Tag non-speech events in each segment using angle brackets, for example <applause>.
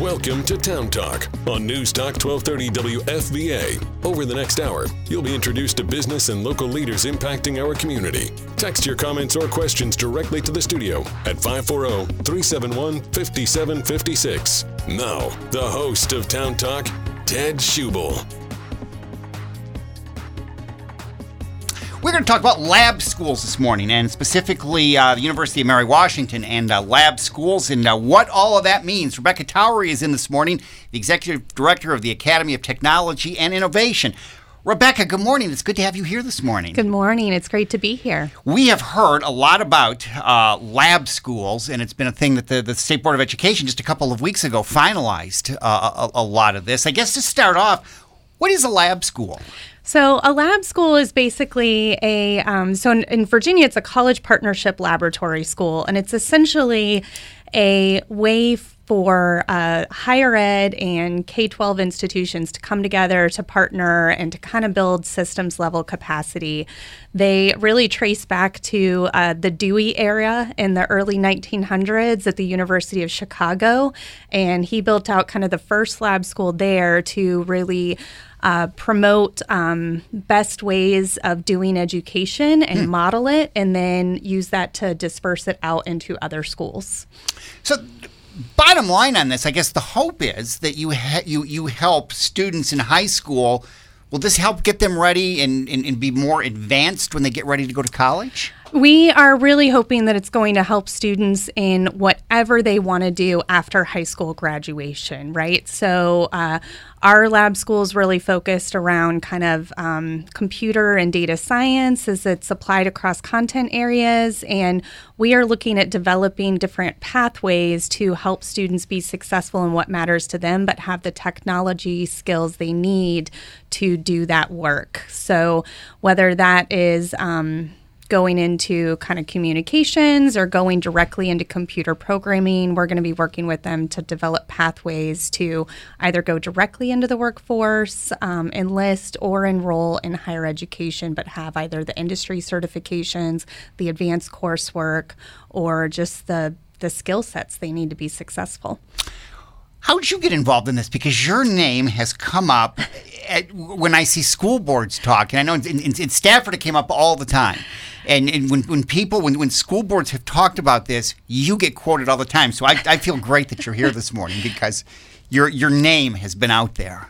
Welcome to Town Talk on News Talk 1230 WFVA. Over the next hour, you'll be introduced to business and local leaders impacting our community. Text your comments or questions directly to the studio at 540 371 5756. Now, the host of Town Talk, Ted Schubel. We're going to talk about lab schools this morning, and specifically uh, the University of Mary Washington and uh, lab schools, and uh, what all of that means. Rebecca Towery is in this morning, the executive director of the Academy of Technology and Innovation. Rebecca, good morning. It's good to have you here this morning. Good morning. It's great to be here. We have heard a lot about uh, lab schools, and it's been a thing that the, the State Board of Education just a couple of weeks ago finalized uh, a, a lot of this. I guess to start off, what is a lab school? So, a lab school is basically a, um, so in, in, Virginia, it's a college partnership laboratory school, and it's essentially a way for uh, higher ed and K 12 institutions to come together to partner and to kind of build systems level capacity. They really trace back to uh, the Dewey era in the early 1900s at the University of Chicago, and he built out kind of the first lab school there to really uh, promote um, best ways of doing education and hmm. model it, and then use that to disperse it out into other schools. So, bottom line on this, I guess the hope is that you ha- you you help students in high school. Will this help get them ready and, and, and be more advanced when they get ready to go to college? We are really hoping that it's going to help students in whatever they want to do after high school graduation, right? So, uh, our lab school is really focused around kind of um, computer and data science as it's applied across content areas. And we are looking at developing different pathways to help students be successful in what matters to them, but have the technology skills they need to do that work. So, whether that is, um, going into kind of communications or going directly into computer programming. We're going to be working with them to develop pathways to either go directly into the workforce, um, enlist, or enroll in higher education, but have either the industry certifications, the advanced coursework, or just the the skill sets they need to be successful. How did you get involved in this? Because your name has come up at, when I see school boards talk, and I know in, in, in Stafford it came up all the time. And, and when, when people, when, when school boards have talked about this, you get quoted all the time. So I, I feel great that you're here this morning because your your name has been out there.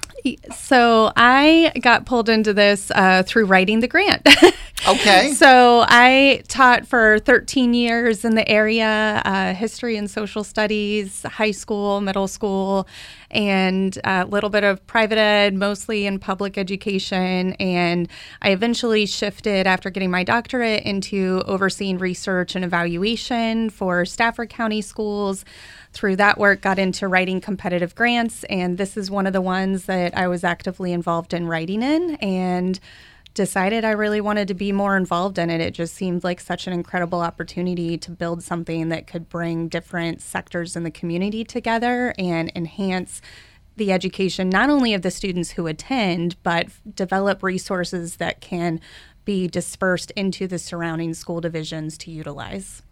So I got pulled into this uh, through writing the grant. <laughs> okay. <laughs> So I taught for 13 years in the area, uh, history and social studies, high school, middle school, and a little bit of private ed, mostly in public education. And I eventually shifted after getting my doctorate into overseeing research and evaluation for Stafford County schools through that work got into writing competitive grants and this is one of the ones that I was actively involved in writing in and decided I really wanted to be more involved in it. It just seemed like such an incredible opportunity to build something that could bring different sectors in the community together and enhance the education not only of the students who attend, but develop resources that can be dispersed into the surrounding school divisions to utilize.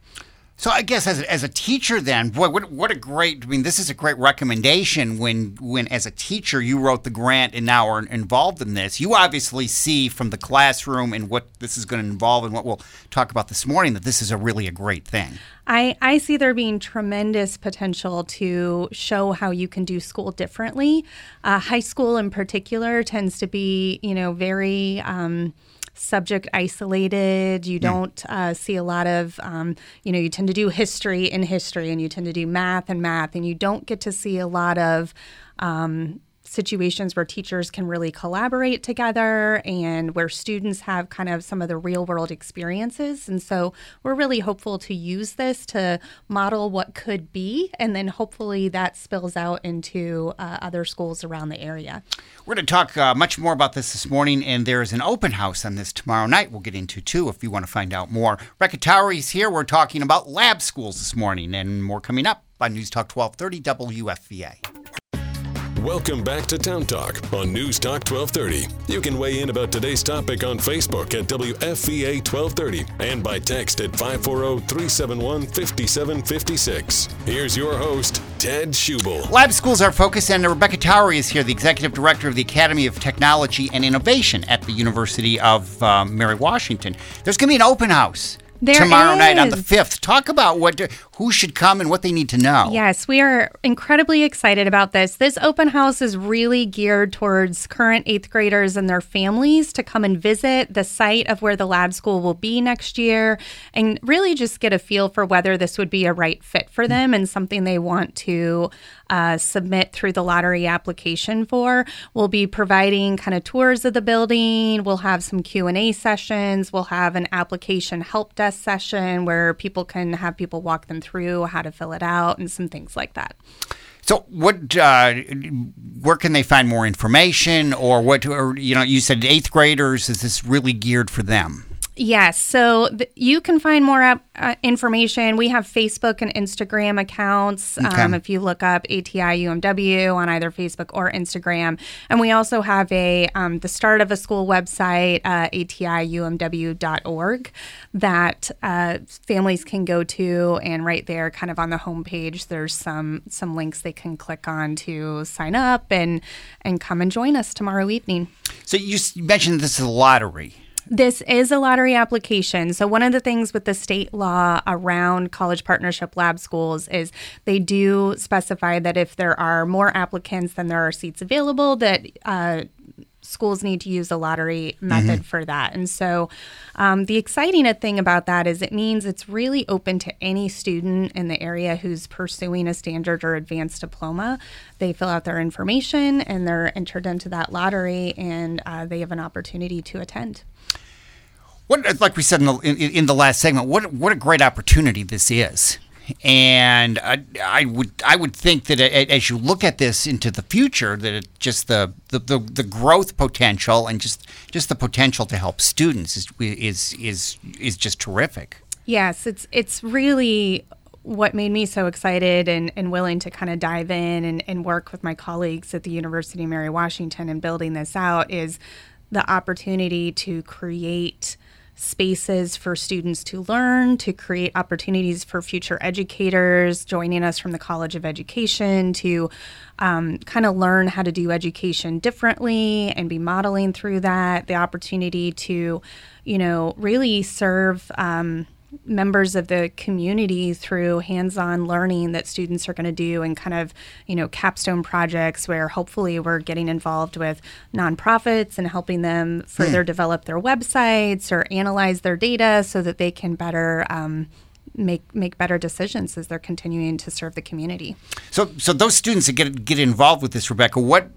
So I guess as a, as a teacher, then, boy, what what a great! I mean, this is a great recommendation. When when as a teacher you wrote the grant and now are involved in this, you obviously see from the classroom and what this is going to involve and what we'll talk about this morning that this is a really a great thing. I, I see there being tremendous potential to show how you can do school differently. Uh, high school, in particular, tends to be you know very um, subject isolated. You don't uh, see a lot of, um, you know, you tend to do history in history and you tend to do math and math, and you don't get to see a lot of um, situations where teachers can really collaborate together and where students have kind of some of the real world experiences. And so we're really hopeful to use this to model what could be, and then hopefully that spills out into uh, other schools around the area. We're going to talk uh, much more about this this morning, and there is an open house on this tomorrow night. We'll get into too if you want to find out more. Towery is here. We're talking about lab schools this morning, and more coming up on News Talk 1230 WFVA. Welcome back to Town Talk on News Talk 1230. You can weigh in about today's topic on Facebook at WFVA 1230 and by text at 540 371 5756. Here's your host, Ted Schubel. Lab schools are focused, and Rebecca Towery is here, the executive director of the Academy of Technology and Innovation at the University of um, Mary Washington. There's going to be an open house. There tomorrow night on the 5th. Talk about what who should come and what they need to know. Yes, we are incredibly excited about this. This open house is really geared towards current eighth graders and their families to come and visit the site of where the lab school will be next year and really just get a feel for whether this would be a right fit for them and something they want to uh, submit through the lottery application for. We'll be providing kind of tours of the building. We'll have some Q and A sessions. We'll have an application help desk session where people can have people walk them through how to fill it out and some things like that. So, what? Uh, where can they find more information, or what? Or you know, you said eighth graders. Is this really geared for them? Yes. So th- you can find more up, uh, information. We have Facebook and Instagram accounts. Um, if you look up ATI UMW on either Facebook or Instagram, and we also have a um, the start of a school website, uh, ATIUMW.org, that uh, families can go to, and right there, kind of on the homepage, there's some some links they can click on to sign up and and come and join us tomorrow evening. So you s- mentioned this is a lottery. This is a lottery application. So, one of the things with the state law around college partnership lab schools is they do specify that if there are more applicants than there are seats available, that uh, schools need to use a lottery method for that. And so, um, the exciting thing about that is it means it's really open to any student in the area who's pursuing a standard or advanced diploma. They fill out their information and they're entered into that lottery, and uh, they have an opportunity to attend. What, like we said in the in, in the last segment, what what a great opportunity this is, and I, I would I would think that as you look at this into the future, that it just the, the, the, the growth potential and just just the potential to help students is is is is just terrific. Yes, it's it's really what made me so excited and, and willing to kind of dive in and, and work with my colleagues at the University of Mary Washington and building this out is the opportunity to create spaces for students to learn, to create opportunities for future educators joining us from the College of Education to um, kind of learn how to do education differently and be modeling through that. The opportunity to, you know, really serve. Um, members of the community through hands-on learning that students are going to do and kind of you know capstone projects where hopefully we're getting involved with nonprofits and helping them further develop their websites or analyze their data so that they can better um, make make better decisions as they're continuing to serve the community So so those students that get get involved with this, Rebecca, what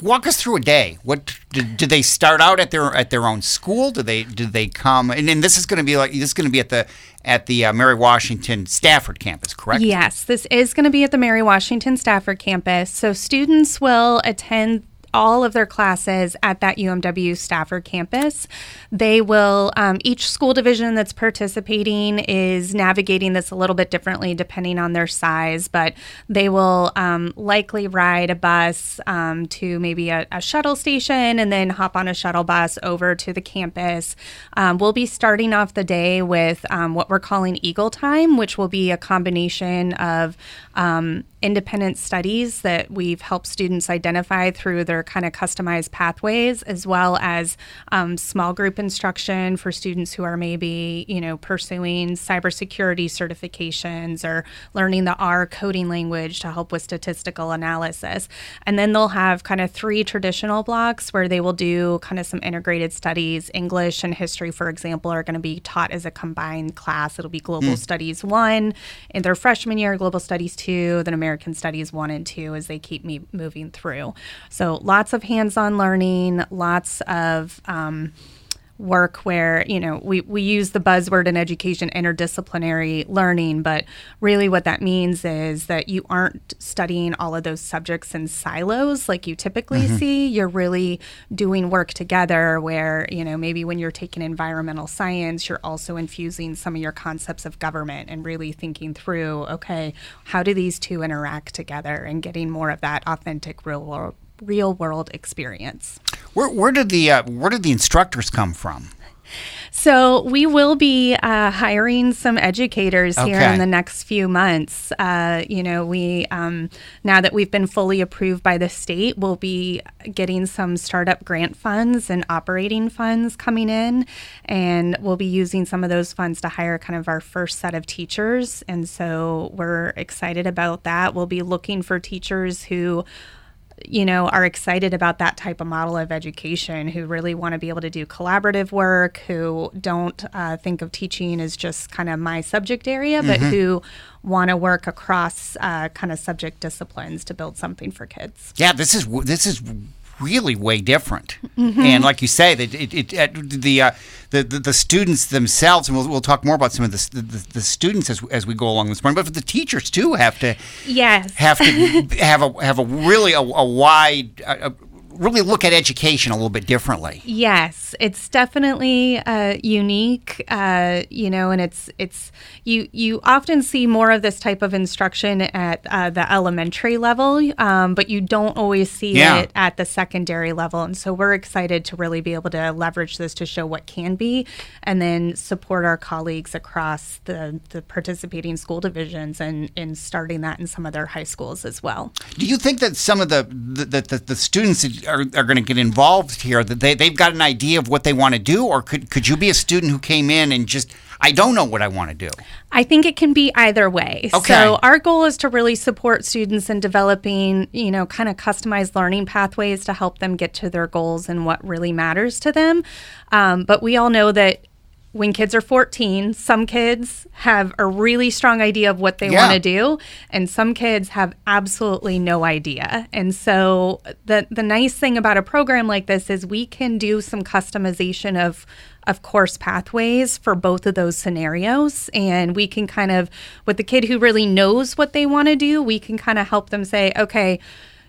walk us through a day. What do, did they start out at their at their own school? Do they do they come? And, and this is going to be like this is going to be at the at the uh, Mary Washington Stafford campus, correct? Yes, this is going to be at the Mary Washington Stafford campus. So students will attend all of their classes at that UMW Stafford campus. They will, um, each school division that's participating is navigating this a little bit differently depending on their size, but they will um, likely ride a bus um, to maybe a, a shuttle station and then hop on a shuttle bus over to the campus. Um, we'll be starting off the day with um, what we're calling Eagle Time, which will be a combination of um, independent studies that we've helped students identify through their kind of customized pathways, as well as um, small group instruction for students who are maybe, you know, pursuing cybersecurity certifications or learning the R coding language to help with statistical analysis. And then they'll have kind of three traditional blocks where they will do kind of some integrated studies. English and history, for example, are going to be taught as a combined class. It'll be Global Studies 1 in their freshman year, Global Studies 2, then American Studies 1 and 2 as they keep me moving through. So lots of hands on learning, lots of um, work where you know we, we use the buzzword in education interdisciplinary learning but really what that means is that you aren't studying all of those subjects in silos like you typically mm-hmm. see you're really doing work together where you know maybe when you're taking environmental science you're also infusing some of your concepts of government and really thinking through okay how do these two interact together and getting more of that authentic real world real world experience. Where, where did the uh, where did the instructors come from? So we will be uh, hiring some educators okay. here in the next few months. Uh, you know, we um, now that we've been fully approved by the state, we'll be getting some startup grant funds and operating funds coming in, and we'll be using some of those funds to hire kind of our first set of teachers. And so we're excited about that. We'll be looking for teachers who you know, are excited about that type of model of education, who really want to be able to do collaborative work, who don't uh, think of teaching as just kind of my subject area, but mm-hmm. who want to work across uh, kind of subject disciplines to build something for kids. Yeah, this is this is really way different. Mm-hmm. And like you say, that it, it, it, the, uh, the, the the students themselves, and we'll, we'll talk more about some of the, the, the students as, as we go along this morning. But the teachers too have to yes have to <laughs> have a have a really a, a wide a, really look at education a little bit differently. Yes, it's definitely uh, unique, uh, you know, and it's it's you you often see more of this type of instruction at uh, the elementary level, um, but you don't always see yeah. it at the secondary level. And so we're excited to really be able to leverage this to show what can be, and then support our colleagues across the the participating school divisions and in starting that in some of their high schools as well. Do you think that some of the the, the, the students are, are going to get involved here that they, they've got an idea of what they want to do or could, could you be a student who came in and just i don't know what i want to do i think it can be either way. Okay. so our goal is to really support students in developing you know kind of customized learning pathways to help them get to their goals and what really matters to them. Um, but we all know that when kids are 14, some kids have a really strong idea of what they yeah. want to do, and some kids have absolutely no idea. And so, the the nice thing about a program like this is we can do some customization of of course pathways for both of those scenarios and we can kind of with the kid who really knows what they want to do we can kind of help them say okay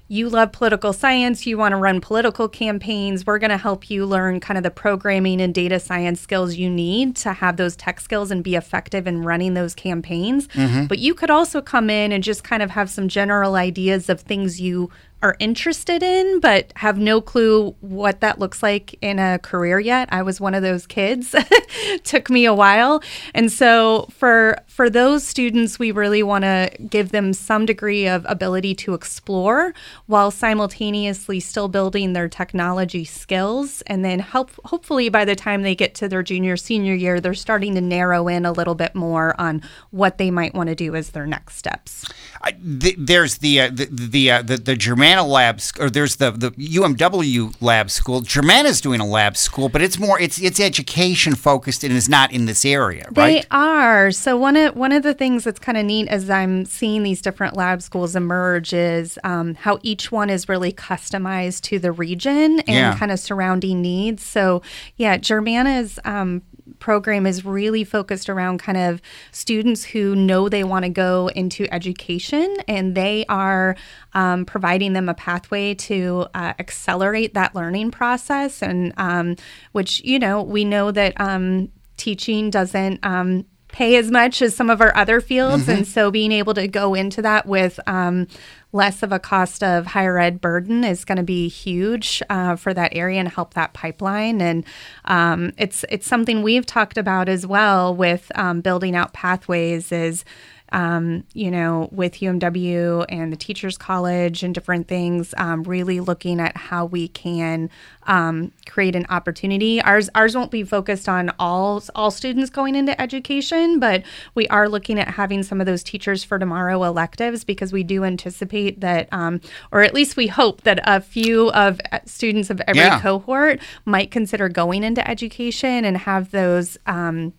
you love political science, you want to run political campaigns, we're going to help you learn kind of the programming and data science skills you need to have those tech skills and be effective in running those campaigns. Mm-hmm. But you could also come in and just kind of have some general ideas of things you are interested in but have no clue what that looks like in a career yet. I was one of those kids. <laughs> Took me a while. And so for for those students we really want to give them some degree of ability to explore while simultaneously still building their technology skills and then help hopefully by the time they get to their junior senior year they're starting to narrow in a little bit more on what they might want to do as their next steps. I, th- there's the uh, the the, uh, the the Germanna Labs, or there's the the UMW Lab School. Germanna's doing a lab school, but it's more it's it's education focused and is not in this area, right? They are. So one of one of the things that's kind of neat as I'm seeing these different lab schools emerge is um, how each one is really customized to the region and yeah. kind of surrounding needs. So yeah, Germanna's um, program is really focused around kind of students who know they want to go into education and they are um, providing them a pathway to uh, accelerate that learning process. And um, which you know we know that um, teaching doesn't um, pay as much as some of our other fields. Mm-hmm. And so being able to go into that with um, less of a cost of higher ed burden is going to be huge uh, for that area and help that pipeline. And um, it's it's something we've talked about as well with um, building out pathways is um, you know, with UMW and the Teachers College and different things, um, really looking at how we can um, create an opportunity. Ours ours won't be focused on all all students going into education, but we are looking at having some of those teachers for tomorrow electives because we do anticipate that, um, or at least we hope that a few of uh, students of every yeah. cohort might consider going into education and have those. Um,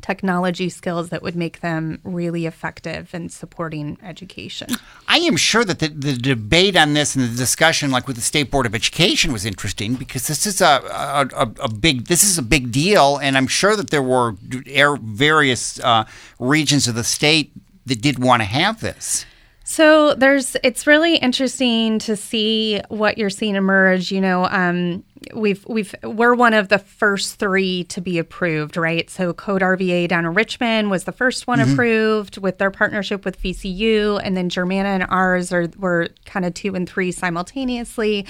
technology skills that would make them really effective in supporting education. I am sure that the, the debate on this and the discussion, like with the State Board of Education, was interesting because this is a, a, a big this is a big deal, and I'm sure that there were various uh, regions of the state that did want to have this. So there's it's really interesting to see what you're seeing emerge. You know, um, we've we've we're one of the first three to be approved, right? So Code RVA down in Richmond was the first one mm-hmm. approved with their partnership with VCU, and then Germanna and ours are were kind of two and three simultaneously.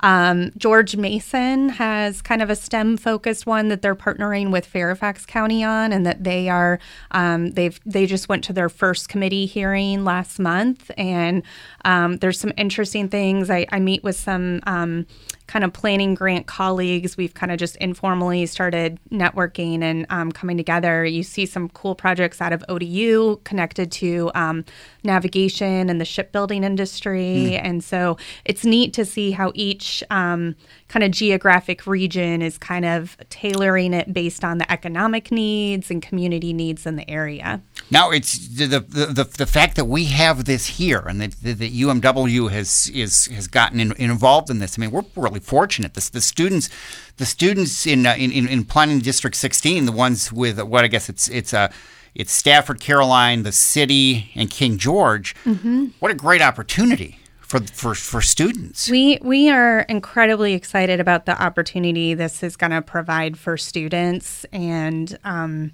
Um, George Mason has kind of a STEM focused one that they're partnering with Fairfax County on, and that they are um, they've they just went to their first committee hearing last month, and um, there's some interesting things. I, I meet with some um, kind of planning grant colleagues. We've kind of just informally started networking and um, coming together. You see some cool projects out of ODU connected to um, navigation and the shipbuilding industry. Mm. And so it's neat to see how each um, kind of geographic region is kind of tailoring it based on the economic needs and community needs in the area. Now it's the the, the, the fact that we have this here and that, that UMW has is has gotten in, involved in this. I mean, we're really fortunate. The, the students, the students in, uh, in, in planning district 16, the ones with what I guess it's it's a uh, it's Stafford, Caroline, the city, and King George. Mm-hmm. What a great opportunity for, for for students. We we are incredibly excited about the opportunity this is going to provide for students and. Um,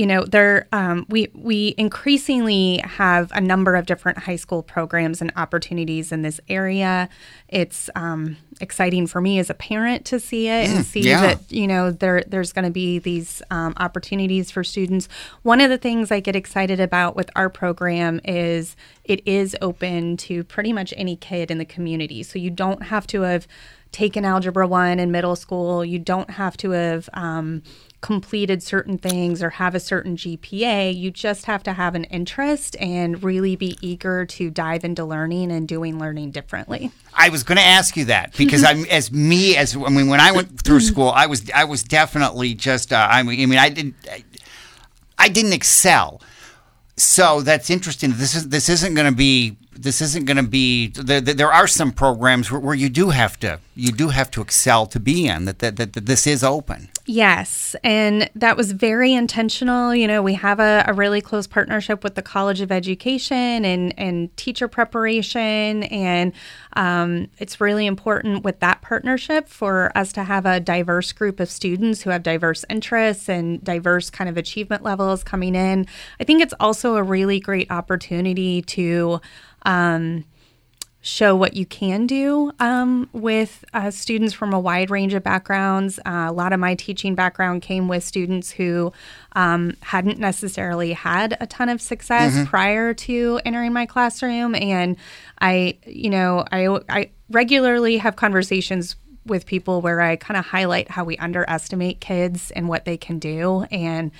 you know there um, we we increasingly have a number of different high school programs and opportunities in this area. It's um, exciting for me as a parent to see it mm, and see yeah. that you know there there's going to be these um, opportunities for students. One of the things i get excited about with our program is it is open to pretty much any kid in the community. So you don't have to have taken algebra 1 in middle school you don't have to have um, completed certain things or have a certain GPA. You just have to have an interest and really be eager to dive into learning and doing learning differently. I was going to ask you that because I'm as me as I mean when I went through <laughs> school, I was I was definitely just uh, I mean I mean I didn't I, I didn't excel. So that's interesting. This is this isn't going to be this isn't going to be there, there are some programs where, where, you do have to you do have to excel to be in that, that, that, that this is open yes and that was very intentional you know we have a, a, really close partnership with the college of education and and teacher preparation and um, it's really important with that partnership for us to have a diverse group of students who have diverse interests and diverse kind of achievement levels coming in. I think it's also a really great opportunity to um, show what you can do um, with uh, students from a wide range of backgrounds. Uh, a lot of my teaching background came with students who um, hadn't necessarily had a ton of success mm-hmm. prior to entering my classroom, and I, you know, I, I regularly have conversations with people where I kind of highlight how we underestimate kids and what they can do. And,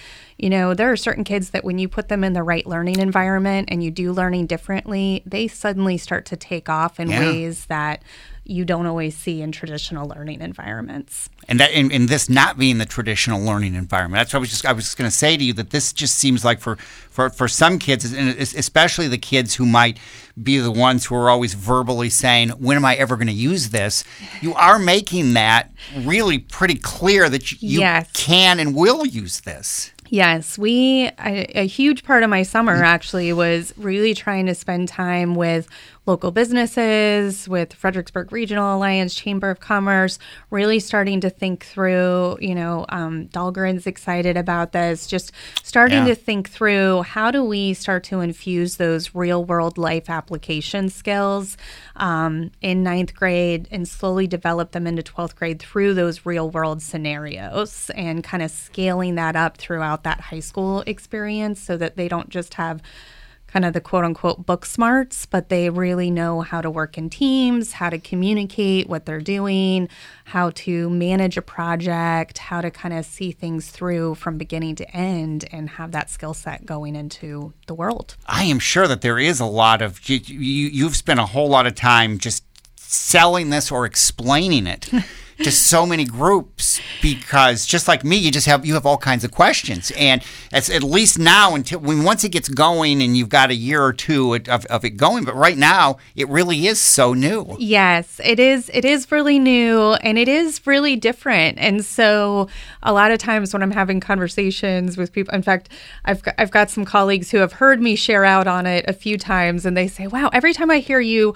you know, there are certain kids that when you put them in the right learning environment and you do learning differently, they suddenly start to take off in yeah. ways that you don't always see in traditional learning environments. And that in, in this not being the traditional learning environment, that's what I was just I was just going to say to you that this just seems like for for for some kids, and especially the kids who might be the ones who are always verbally saying, "When am I ever going to use this?" You are making that really pretty clear that you, you yes. can and will use this. Yes, we a, a, huge part of my summer mm-hmm. actually was really trying to spend time with local businesses, with Fredericksburg Regional Alliance, Chamber of Commerce, really starting to think through, you know, um, Dahlgren's excited about this, just starting yeah. to think through how do we start to infuse those real world life application skills um, in ninth grade and slowly develop them into 12th grade through those real world scenarios and kind of scaling that up throughout that high school experience so that they don't just have kind of the quote unquote book smarts, but they really know how to work in teams, how to communicate what they're doing, how to manage a project, how to kind of see things through from beginning to end and have that skill set going into the world. I am sure that there is a lot of, you, you, you've spent a whole lot of time just selling this or explaining it. <laughs> to so many groups because just like me, you just have you have all kinds of questions, and it's at least now until when once it gets going and you've got a year or two of, of it going. But right now, it really is so new. Yes, it is. It is really new and it is really different. And so, a lot of times when I'm having conversations with people, in fact, I've got, I've got some colleagues who have heard me share out on it a few times, and they say, "Wow, every time I hear you."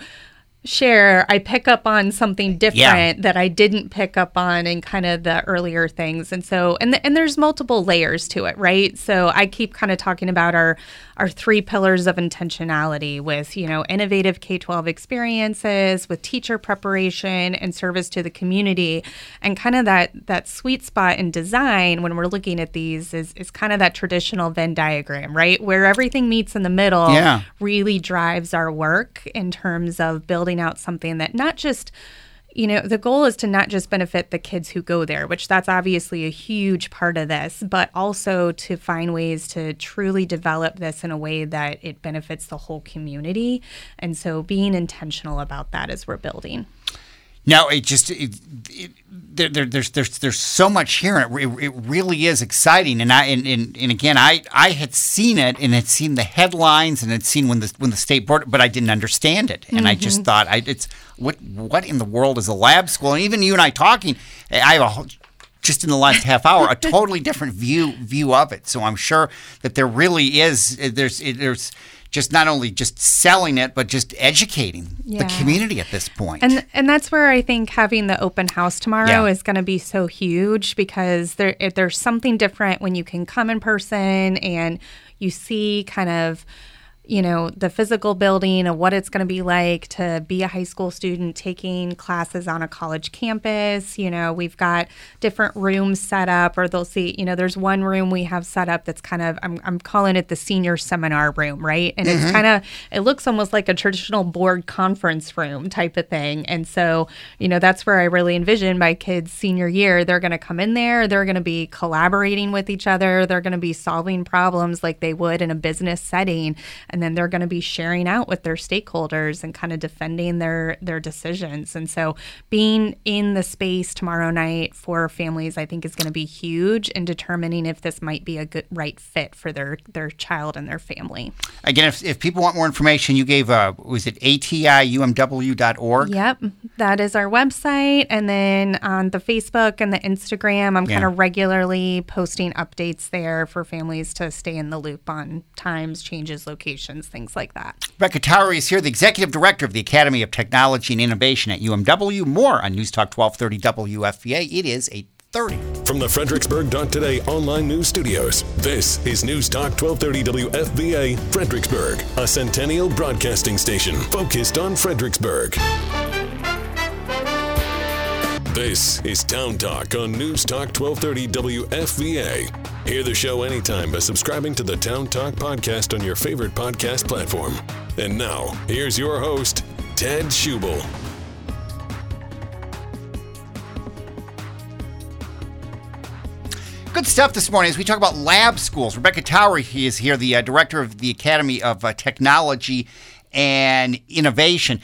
Share, I pick up on something different yeah. that I didn't pick up on in kind of the earlier things. And so, and the, and there's multiple layers to it, right? So I keep kind of talking about our our three pillars of intentionality with, you know, innovative K-12 experiences, with teacher preparation and service to the community. And kind of that that sweet spot in design when we're looking at these is is kind of that traditional Venn diagram, right? Where everything meets in the middle yeah. really drives our work in terms of building out something that not just you know, the goal is to not just benefit the kids who go there, which that's obviously a huge part of this, but also to find ways to truly develop this in a way that it benefits the whole community. And so being intentional about that as we're building. No, it just it, it, there, there, there's there's there's so much here, and it, it really is exciting. And I and, and, and again, I I had seen it and had seen the headlines and had seen when the when the state board, but I didn't understand it, and mm-hmm. I just mm-hmm. thought I it's what what in the world is a lab school? And even you and I talking, I have a just in the last half hour a totally different view view of it. So I'm sure that there really is there's there's just not only just selling it, but just educating yeah. the community at this point. And and that's where I think having the open house tomorrow yeah. is going to be so huge because there there's something different when you can come in person and you see kind of you know, the physical building of what it's going to be like to be a high school student taking classes on a college campus. You know, we've got different rooms set up, or they'll see, you know, there's one room we have set up that's kind of, I'm, I'm calling it the senior seminar room, right? And mm-hmm. it's kind of, it looks almost like a traditional board conference room type of thing. And so, you know, that's where I really envision my kids' senior year. They're going to come in there, they're going to be collaborating with each other, they're going to be solving problems like they would in a business setting and then they're going to be sharing out with their stakeholders and kind of defending their their decisions. And so being in the space tomorrow night for families I think is going to be huge in determining if this might be a good right fit for their their child and their family. Again, if, if people want more information, you gave uh was it atiumw.org? Yep. That is our website and then on the Facebook and the Instagram, I'm yeah. kind of regularly posting updates there for families to stay in the loop on times, changes, locations things like that. Rebecca Towery is here, the Executive Director of the Academy of Technology and Innovation at UMW. More on News Talk 1230 WFVA. It is 830. From the Fredericksburg.today online news studios, this is News Talk 1230 WFVA, Fredericksburg, a centennial broadcasting station focused on Fredericksburg. This is Town Talk on News Talk 1230 WFVA. Hear the show anytime by subscribing to the Town Talk podcast on your favorite podcast platform. And now, here's your host, Ted Schubel. Good stuff this morning as we talk about lab schools. Rebecca Towery is here, the uh, director of the Academy of uh, Technology and Innovation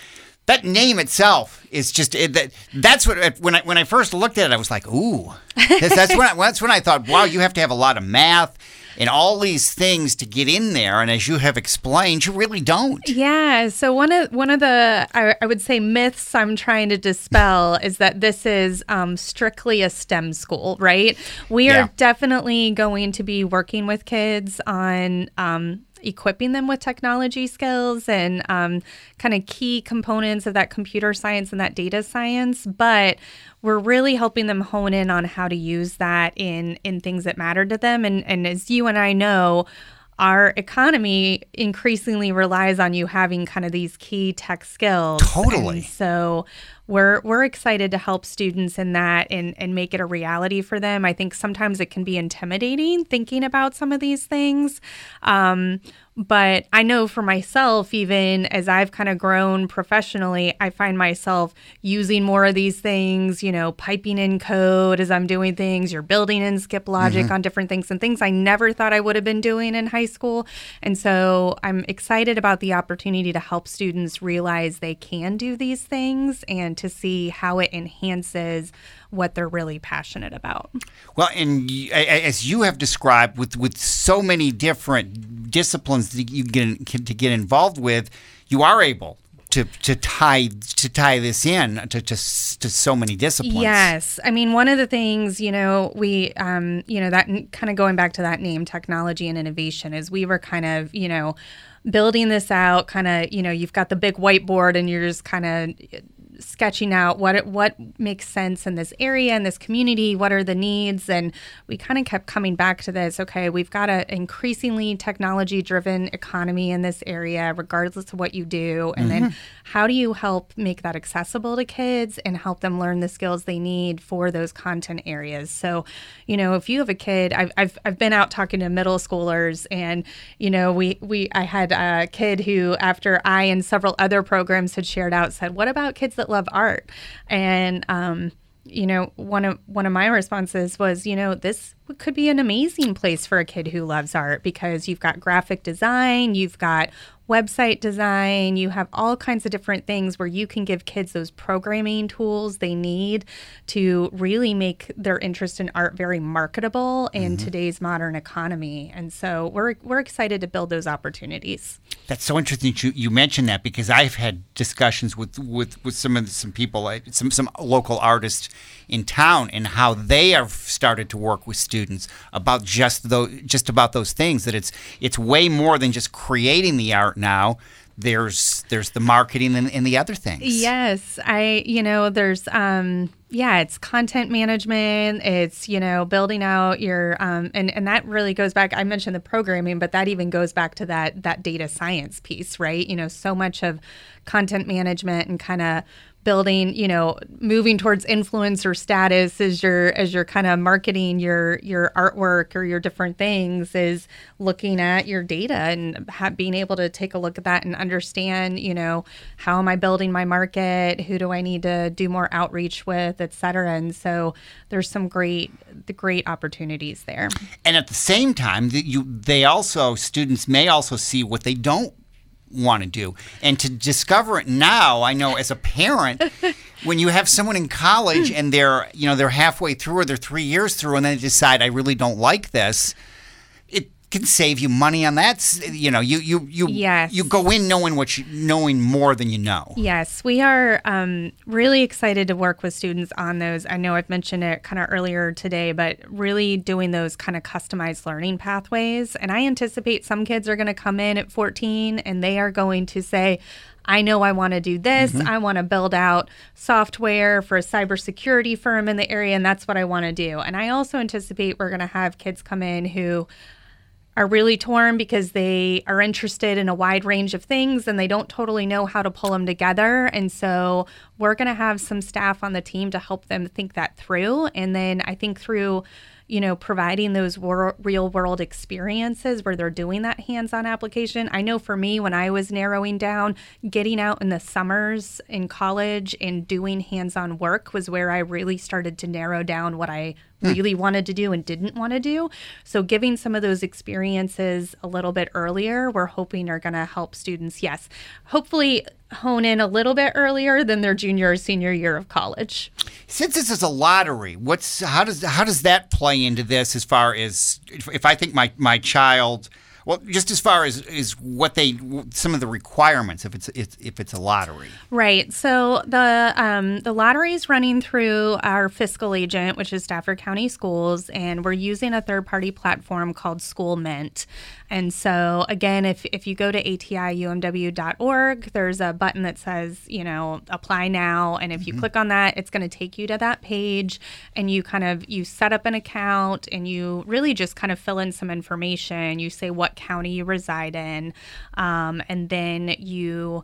that name itself is just it, that, that's what when I when I first looked at it I was like ooh. That's, that's when I, that's when I thought wow you have to have a lot of math and all these things to get in there and as you have explained you really don't. Yeah so one of one of the i, I would say myths i'm trying to dispel <laughs> is that this is um, strictly a stem school right? We yeah. are definitely going to be working with kids on um, equipping them with technology skills and um, kind of key components of that computer science and that data science but we're really helping them hone in on how to use that in in things that matter to them. And and as you and I know our economy increasingly relies on you having kind of these key tech skills. Totally. And so we're we're excited to help students in that and and make it a reality for them. I think sometimes it can be intimidating thinking about some of these things. Um, But I know for myself, even as I've kind of grown professionally, I find myself using more of these things, you know, piping in code as I'm doing things. You're building in skip logic mm-hmm. on different things and things I never thought I would have been doing in high school. And so I'm excited about the opportunity to help students realize they can do these things and to see how it enhances what they're really passionate about. Well, and as you have described, with with so many different disciplines that you get to get involved with, you are able to to tie to tie this in to, to to so many disciplines. Yes, I mean one of the things you know we um, you know that kind of going back to that name, technology and innovation, is we were kind of you know building this out. Kind of you know you've got the big whiteboard and you're just kind of sketching out what what makes sense in this area in this community what are the needs and we kind of kept coming back to this okay we've got an increasingly technology driven economy in this area regardless of what you do and mm-hmm. then how do you help make that accessible to kids and help them learn the skills they need for those content areas so you know if you have a kid I've, I've, I've been out talking to middle schoolers and you know we we I had a kid who after I and several other programs had shared out said what about kids that love art. And um, you know, one of one of my responses was, you know, this could be an amazing place for a kid who loves art because you've got graphic design, you've got website design, you have all kinds of different things where you can give kids those programming tools they need to really make their interest in art very marketable in mm-hmm. today's modern economy. And so we're we're excited to build those opportunities. That's so interesting you, you mentioned that because I've had discussions with, with, with some of the, some people, some some local artists in town, and how they have started to work with students about just those just about those things. That it's it's way more than just creating the art now there's there's the marketing and, and, the other things. Yes, I you know there's um yeah it's content management it's you know building out your um and and that really goes back I mentioned the programming but that even goes back to that that data science piece right you know so much of content management and kind of building you know moving towards influencer status as you're as you're kind of marketing your your artwork or your different things is looking at your data and ha- being able to take a look at that and understand you know how am i building my market? Who do i need to do more outreach with et cetera. And so there's some great the great opportunities there. And at the same time that you they also students may also see what they don't want to do. And to discover it now, I know as a parent, <laughs> when you have someone in college and they're, you know, they're halfway through or they're three years through and then they decide I really don't like this, can save you money on that. You know, you you you yes. you go in knowing what you knowing more than you know. Yes, we are um, really excited to work with students on those. I know I've mentioned it kind of earlier today, but really doing those kind of customized learning pathways. And I anticipate some kids are going to come in at 14 and they are going to say. I know I want to do this. Mm-hmm. I want to build out software for a cybersecurity firm in the area, and that's what I want to do. And I also anticipate we're going to have kids come in who are really torn because they are interested in a wide range of things and they don't totally know how to pull them together. And so we're going to have some staff on the team to help them think that through. And then I think through you know, providing those wor- real world experiences where they're doing that hands on application. I know for me, when I was narrowing down, getting out in the summers in college and doing hands on work was where I really started to narrow down what I hmm. really wanted to do and didn't want to do. So, giving some of those experiences a little bit earlier, we're hoping are going to help students, yes, hopefully hone in a little bit earlier than their junior or senior year of college. Since this is a lottery, what's how does how does that play into this as far as if, if I think my my child well, just as far as is what they some of the requirements if it's if it's a lottery. Right. So the um, the lottery is running through our fiscal agent, which is Stafford County Schools, and we're using a third party platform called SchoolMint. And so, again, if, if you go to atiumw.org, there's a button that says, you know, apply now. And if you mm-hmm. click on that, it's going to take you to that page and you kind of, you set up an account and you really just kind of fill in some information. You say what county you reside in. Um, and then you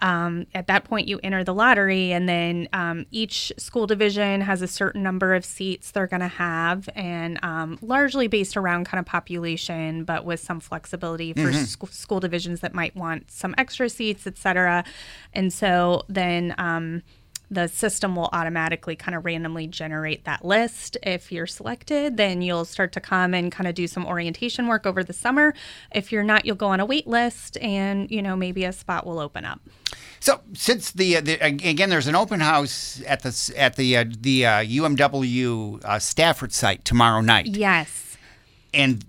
um, at that point you enter the lottery, and then um, each school division has a certain number of seats they're going to have, and um, largely based around kind of population, but with some flexibility for Mm-hmm. sc- school divisions that might want some extra seats, et cetera. And so then um, the system will automatically kind of randomly generate that list. If you're selected, then you'll start to come and kind of do some orientation work over the summer. If you're not, you'll go on a wait list and, you know, maybe a spot will open up. So since the, the again, there's an open house at the at the uh, the uh, UMW uh, Stafford site tomorrow night, Yes. and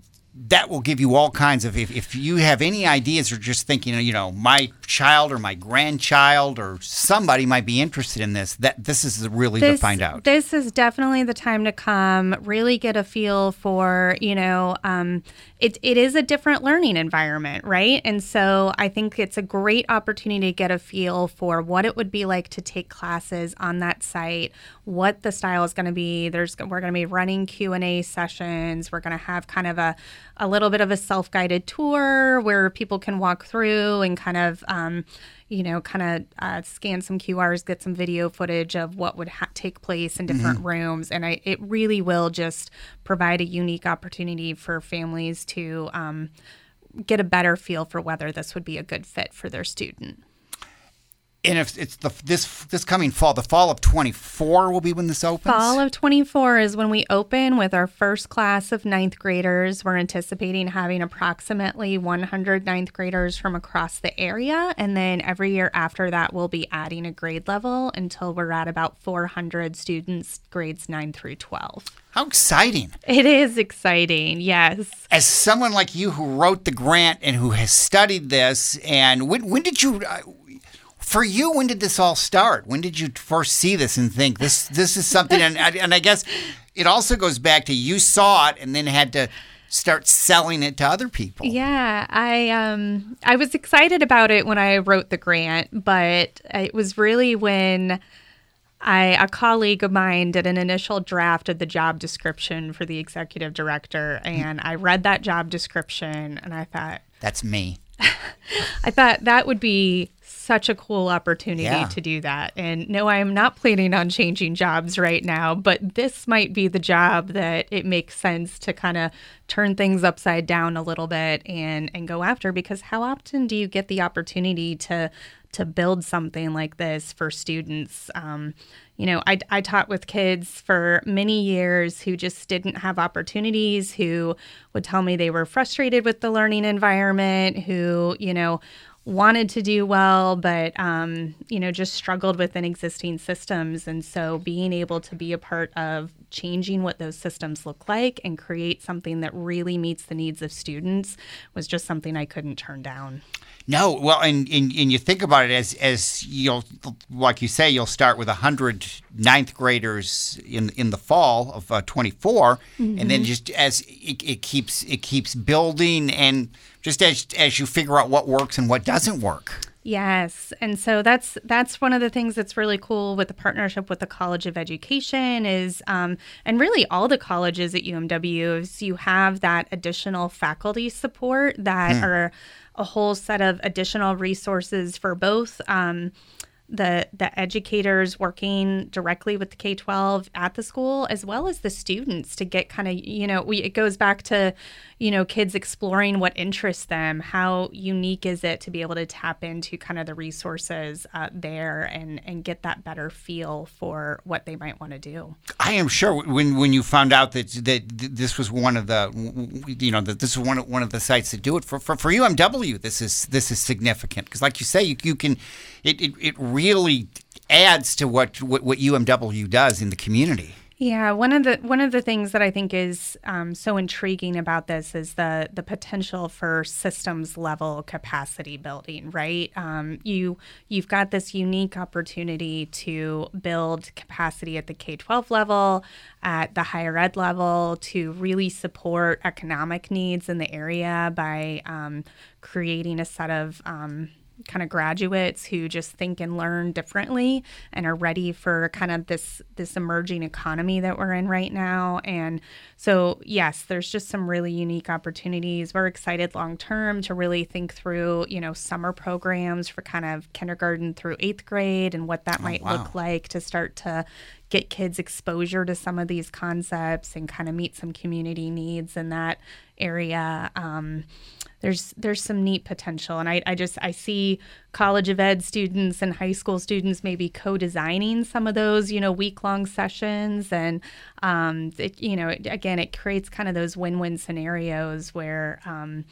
that will give you all kinds of if, if you have any ideas or just thinking you know my child or my grandchild or somebody might be interested in this that this is really to find out. This is definitely the time to come, really get a feel for, you know, um, it, it is a different learning environment, right? And so I think it's a great opportunity to get a feel for what it would be like to take classes on that site, what the style is going to be. There's we're going to be running Q and A sessions. We're going to have kind of a a little bit of a self guided tour where people can walk through and kind of. Um, you know, kind of uh, scan some QRs, get some video footage of what would ha- take place in different rooms, and I, it really will just provide a unique opportunity for families to um, get a better feel for whether this would be a good fit for their student. And if it's the this this coming fall the fall of 24 will be when this opens Fall of 24 is when we open with our first class of ninth graders. We're anticipating having approximately 100 ninth graders from across the area. And then every year after that, we'll be adding a grade level until we're at about 400 students, grades 9 through 12. how exciting It is exciting, yes. as someone like you who wrote the grant and who has studied this and when, when did you uh, for you when did this all start? When did you first see this and think this this is something and, and i guess it also goes back to you saw it and then had to start selling it to other people. Yeah, I um I was excited about it when I wrote the grant, but it was really when I a colleague of mine did an initial draft of the job description for the executive director and I read that job description and I thought that's me. <laughs> I thought that would be such a cool opportunity Yeah. to do that. And no, I am not planning on changing jobs right now, but this might be the job that it makes sense to kind of turn things upside down a little bit and and go after because how often do you get the opportunity to to build something like this for students? Um, you know, I, I taught with kids for many years who just didn't have opportunities, who would tell me they were frustrated with the learning environment, who, you know, wanted to do well, but, um, you know, just struggled within existing systems. And so being able to be a part of changing what those systems look like and create something that really meets the needs of students was just something I couldn't turn down. No, well, and, and and you think about it as as you'll like you say, you'll start with a hundred ninth graders in in the fall of uh, 24, and then just as it, it keeps it keeps building, and just as as you figure out what works and what doesn't work. Yes, and so that's that's one of the things that's really cool with the partnership with the College of Education is, um, and really all the colleges at UMW is you have that additional faculty support that are a whole set of additional resources for both. Um, the the educators working directly with the K twelve at the school as well as the students to get kind of you know we it goes back to you know kids exploring what interests them how unique is it to be able to tap into kind of the resources uh, there and and get that better feel for what they might want to do. I am sure when when you found out that that this was one of the you know that this is one of, one of the sites that do it. For for, for UMW this is this is significant because like you say you, you can it, it, it really adds to what, what what UMW does in the community. Yeah, one of the one of the things that I think is um, so intriguing about this is the the potential for systems level capacity building. Right, um, you you've got this unique opportunity to build capacity at the K twelve level, at the higher ed level, to really support economic needs in the area by um, creating a set of um, kind of graduates who just think and learn differently and are ready for kind of this this emerging economy that we're in right now. And so yes there's just some really unique opportunities. We're excited long term to really think through you know summer programs for kind of kindergarten through eighth grade and what that Oh, might wow. look like to start to get kids exposure to some of these concepts and kind of meet some community needs in that area. Um, there's there's some neat potential. And I, I just i see college of ed students and high school students maybe co-designing some of those you know week-long sessions. And um, it, you know it, again it creates kind of those win-win scenarios where um,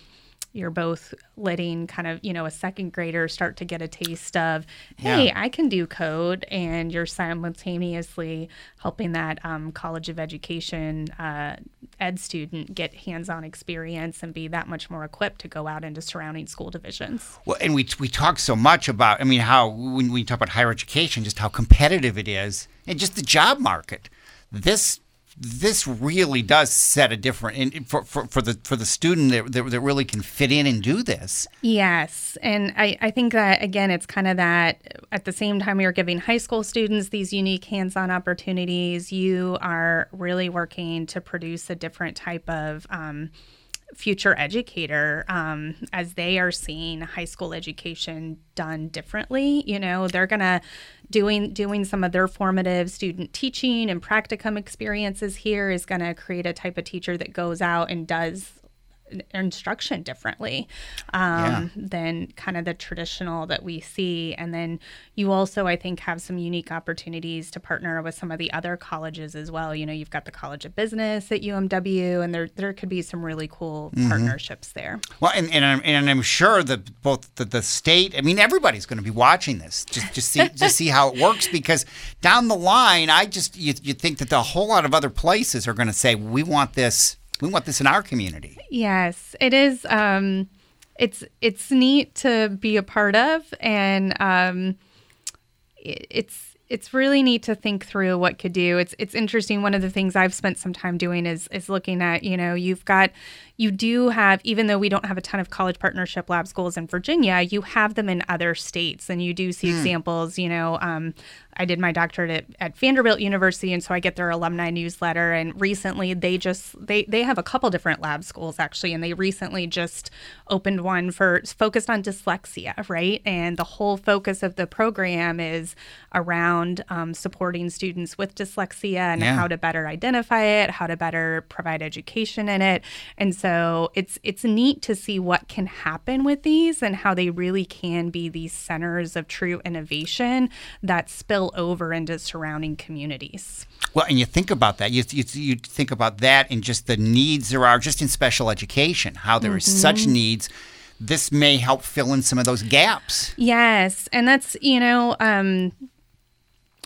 you're both letting kind of you know a second grader start to get a taste of hey Yeah. i can do code and you're simultaneously helping that um, college of education uh, ed student get hands-on experience and be that much more equipped to go out into surrounding school divisions Well, and we we talk so much about. I mean, how when we talk about higher education, just how competitive it is, and just the job market. This this really does set a different for, for, for the for the student that, that, that really can fit in and do this. Yes. And I, I think that, again, it's kind of that at the same time you're giving high school students these unique hands on opportunities, you are really working to produce a different type of. Um, future educator um, as they are seeing high school education done differently you know they're gonna doing doing some of their formative student teaching and practicum experiences here is gonna create a type of teacher that goes out and does instruction differently um, than kind of the traditional that we see. And then you also, I think, have some unique opportunities to partner with some of the other colleges as well. You know, you've got the College of Business at UMW, and there there could be some really cool partnerships there. Well, and and I'm, and I'm sure that both the, the state, I mean, everybody's going to be watching this just just see just see how it <laughs> works because down the line, I just you, you think that a whole lot of other places are going to say we want this, we want this in our community. Yes, it is. Um, it's it's neat to be a part of, and um, it, it's it's really neat to think through what could do. It's it's interesting. One of the things I've spent some time doing is is looking at you know you've got you do have even though we don't have a ton of college partnership lab schools in Virginia, you have them in other states, and you do see examples. You know, um, I did my doctorate at, at Vanderbilt University, and so I get their alumni newsletter. And recently, they just they they have a couple different lab schools actually, and they recently just opened one for focused on dyslexia, right? And the whole focus of the program is around um, supporting students with dyslexia and Yeah. how to better identify it, how to better provide education in it. And so it's it's neat to see what can happen with these and how they really can be these centers of true innovation that spill over into surrounding communities. Well, and you think about that. You, you, you think about that and just the needs there are just in special education, how there is such needs. This may help fill in some of those gaps. Yes, and that's you know um,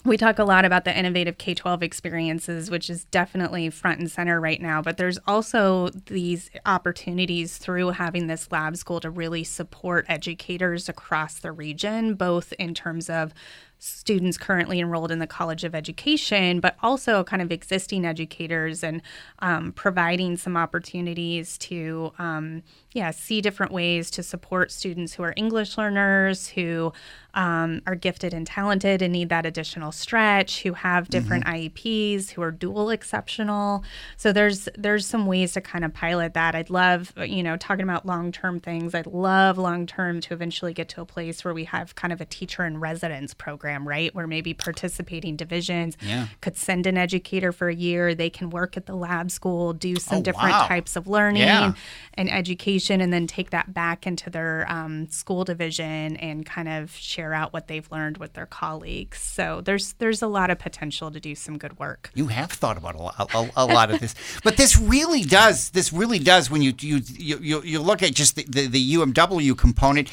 we talk a lot about the innovative K 12 experiences, which is definitely front and center right now. But there's also these opportunities through having this lab school to really support educators across the region, both in terms of students currently enrolled in the College of Education, but also kind of existing educators and um, providing some opportunities to, um, yeah, see different ways to support students who are English learners, who um, are gifted and talented and need that additional stretch, who have different IEPs, who are dual exceptional. So there's there's some ways to kind of pilot that. I'd love, you know, talking about long term things. I'd love long term to eventually get to a place where we have kind of a teacher in residence program, right? Where maybe participating divisions Yeah. could send an educator for a year. They can work at the lab school, do some Oh, different wow. types of learning Yeah. and education, and then take that back into their um, school division and kind of share out what they've learned with their colleagues. So there's there's a lot of potential to do some good work. You have thought about a lot, a, a lot of this, <laughs> but this really does. This really does when you you you, you, you look at just the, the, the UMW component.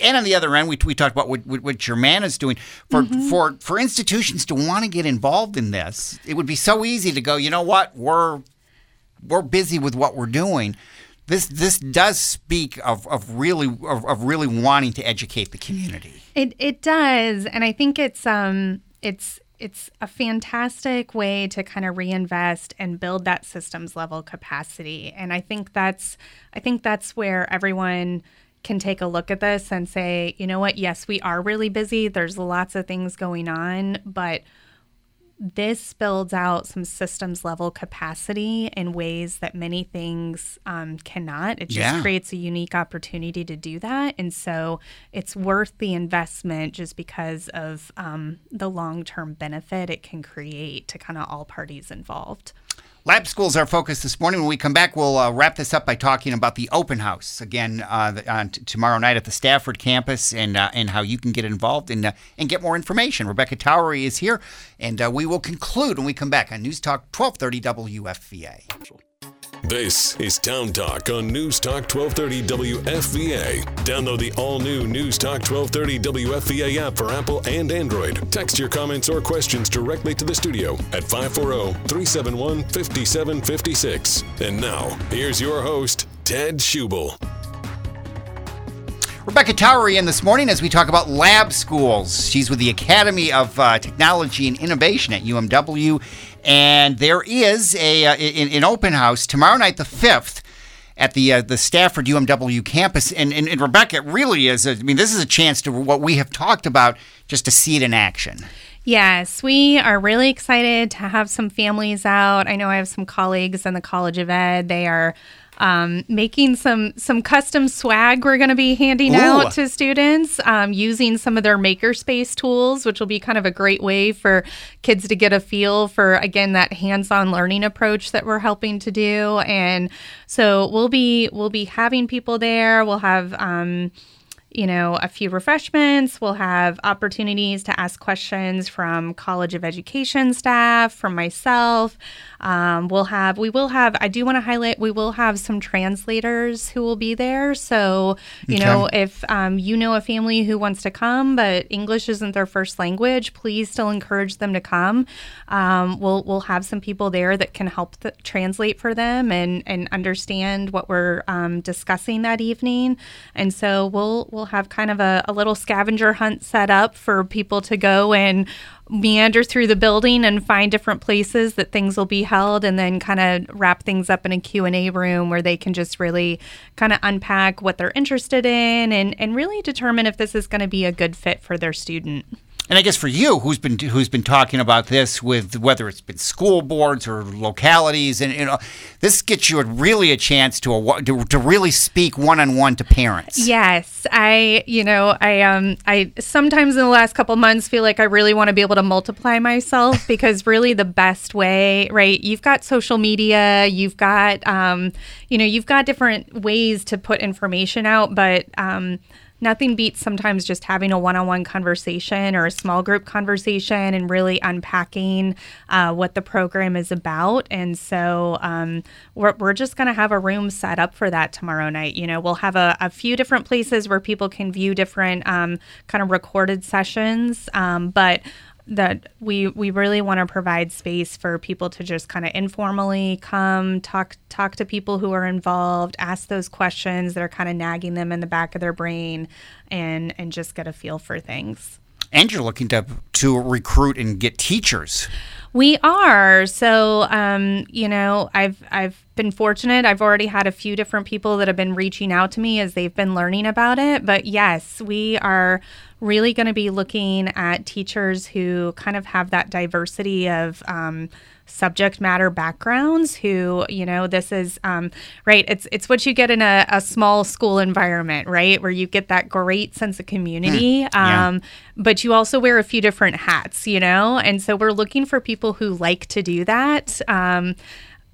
And on the other end, we, we talked about what, what, Germanna's doing. For, for for institutions to want to get involved in this, it would be so easy to go. You know what? We're we're busy with what we're doing. This this does speak of, of really of, of really wanting to educate the community. It it does, and I think it's um it's it's a fantastic way to kind of reinvest and build that systems level capacity. And I think that's I think that's where everyone can take a look at this and say, you know what, yes, we are really busy. There's lots of things going on, but this builds out some systems level capacity in ways that many things um, cannot. It just Yeah. creates a unique opportunity to do that. And so it's worth the investment just because of um, the long term benefit it can create to kind of all parties involved. Lab schools are focused this morning. When we come back, we'll uh, wrap this up by talking about the open house again uh, the, on t- tomorrow night at the Stafford campus and uh, and how you can get involved and uh, and get more information. Rebecca Towery is here, and uh, we will conclude when we come back on News Talk 1230 WFVA. This is Town Talk on News Talk 1230 WFVA. Download the all new News Talk 1230 WFVA app for Apple and Android. Text your comments or questions directly to the studio at 540 371 5756. And now, here's your host, Ted Schubel. Rebecca Towery in this morning as we talk about lab schools. She's with the Academy of uh, Technology and Innovation at UMW, and there is a uh, an, an open house tomorrow night, the fifth. At the uh, the Stafford UMW campus, and, and and Rebecca, it really is. A, I mean, this is a chance to what we have talked about, just to see it in action. Yes, we are really excited to have some families out. I know I have some colleagues in the College of Ed. They are um, making some some custom swag we're going to be handing Ooh. out to students um, using some of their makerspace tools, which will be kind of a great way for kids to get a feel for again that hands-on learning approach that we're helping to do. And so we'll be we'll be having people there. We'll have. Um, you know, a few refreshments. We'll have opportunities to ask questions from College of Education staff, from myself. Um, we'll have, we will have, I do want to highlight, we will have some translators who will be there. So, you Okay. know, if um, you know a family who wants to come, but English isn't their first language, please still encourage them to come. Um, we'll, we'll have some people there that can help th- translate for them and, and understand what we're um, discussing that evening. And so we'll, we'll have kind of a, a little scavenger hunt set up for people to go and meander through the building and find different places that things will be held and then kind of wrap things up in a q&a room where they can just really kind of unpack what they're interested in and, and really determine if this is going to be a good fit for their student And I guess for you, who's been who's been talking about this with whether it's been school boards or localities, and you know, this gets you a, really a chance to, a, to to really speak one on one to parents. Yes, I, you know, I um I sometimes in the last couple months feel like I really want to be able to multiply myself <laughs> because really the best way, right? You've got social media, you've got um you know, you've got different ways to put information out, but um nothing beats sometimes just having a one-on-one conversation or a small group conversation and really unpacking uh, what the program is about. And so um, we're, we're just going to have a room set up for that tomorrow night. You know we'll have a, a few different places where people can view different um, kind of recorded sessions. Um, but that we we really want to provide space for people to just kind of informally come talk talk to people who are involved ask those questions that are kind of nagging them in the back of their brain and and just get a feel for things And you're looking to to recruit and get teachers. We are. So, um, you know, I've I've been fortunate. I've already had a few different people that have been reaching out to me as they've been learning about it. But yes, we are really going to be looking at teachers who kind of have that diversity of um, subject matter backgrounds who you know this is um, right it's it's what you get in a, a small school environment right where you get that great sense of community Yeah. um, but you also wear a few different hats you know and so we're looking for people who like to do that um,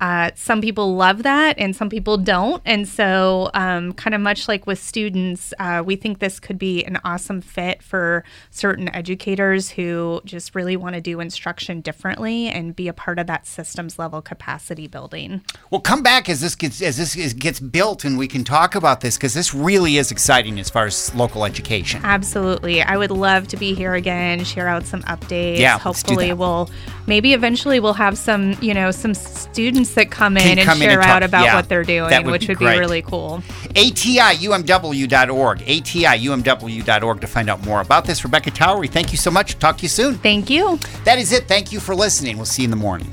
uh, some people love that and some people don't. And so, um, kind of much like with students, uh, we think this could be an awesome fit for certain educators who just really want to do instruction differently and be a part of that systems level capacity building. Well, come back as this gets as this gets built, and we can talk about this because this really is exciting as far as local education. Absolutely. I would love to be here again, share out some updates. Yeah, Hopefully we'll maybe eventually we'll have some, you know, some students that come in and come in share and out talk- about yeah, what they're doing, would which be would great. be really cool. ATIUMW.org, ATIUMW.org to find out more about this. Rebecca Towery, thank you so much. Talk to you soon. Thank you. That is it. Thank you for listening. We'll see you in the morning.